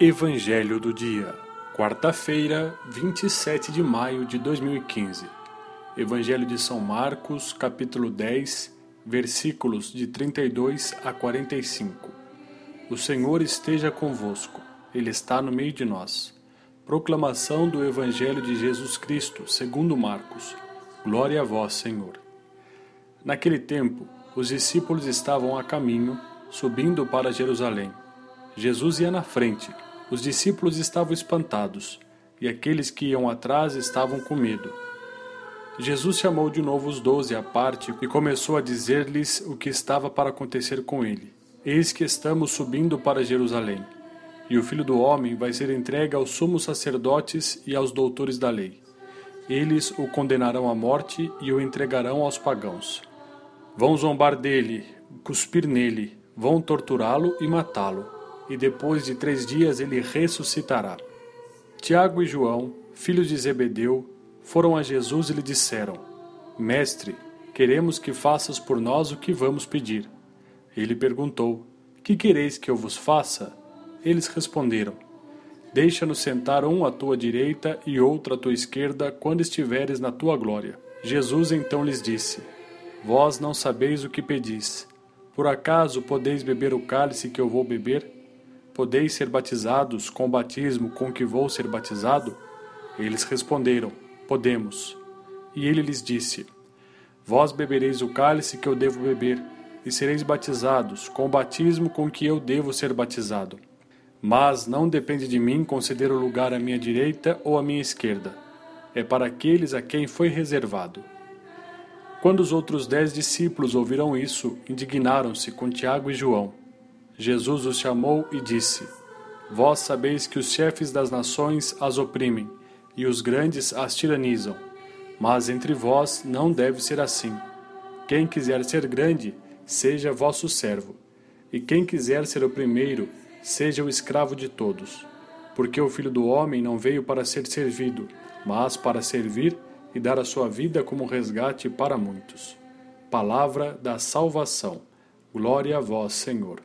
Evangelho do Dia, quarta-feira, 27 de maio de 2015. Evangelho de São Marcos, capítulo 10, versículos de 32 a 45. O Senhor esteja convosco, Ele está no meio de nós. Proclamação do Evangelho de Jesus Cristo, segundo Marcos. Glória a vós, Senhor. Naquele tempo, os discípulos estavam a caminho, subindo para Jerusalém. Jesus ia na frente os discípulos estavam espantados, e aqueles que iam atrás estavam com medo. Jesus chamou de novo os doze à parte e começou a dizer-lhes o que estava para acontecer com ele. Eis que estamos subindo para Jerusalém, e o Filho do Homem vai ser entregue aos sumos sacerdotes e aos doutores da lei. Eles o condenarão à morte e o entregarão aos pagãos. Vão zombar dele, cuspir nele, vão torturá-lo e matá-lo e depois de três dias ele ressuscitará. Tiago e João, filhos de Zebedeu, foram a Jesus e lhe disseram: Mestre, queremos que faças por nós o que vamos pedir. Ele perguntou: Que quereis que eu vos faça? Eles responderam: Deixa-nos sentar um à tua direita e outro à tua esquerda quando estiveres na tua glória. Jesus então lhes disse: Vós não sabeis o que pedis. Por acaso podeis beber o cálice que eu vou beber? Podeis ser batizados com o batismo com que vou ser batizado? Eles responderam: Podemos. E ele lhes disse: Vós bebereis o cálice que eu devo beber, e sereis batizados com o batismo com que eu devo ser batizado. Mas não depende de mim conceder o lugar à minha direita ou à minha esquerda. É para aqueles a quem foi reservado. Quando os outros dez discípulos ouviram isso, indignaram-se com Tiago e João. Jesus os chamou e disse: Vós sabeis que os chefes das nações as oprimem e os grandes as tiranizam. Mas entre vós não deve ser assim. Quem quiser ser grande, seja vosso servo, e quem quiser ser o primeiro, seja o escravo de todos. Porque o filho do homem não veio para ser servido, mas para servir e dar a sua vida como resgate para muitos. Palavra da salvação. Glória a vós, Senhor.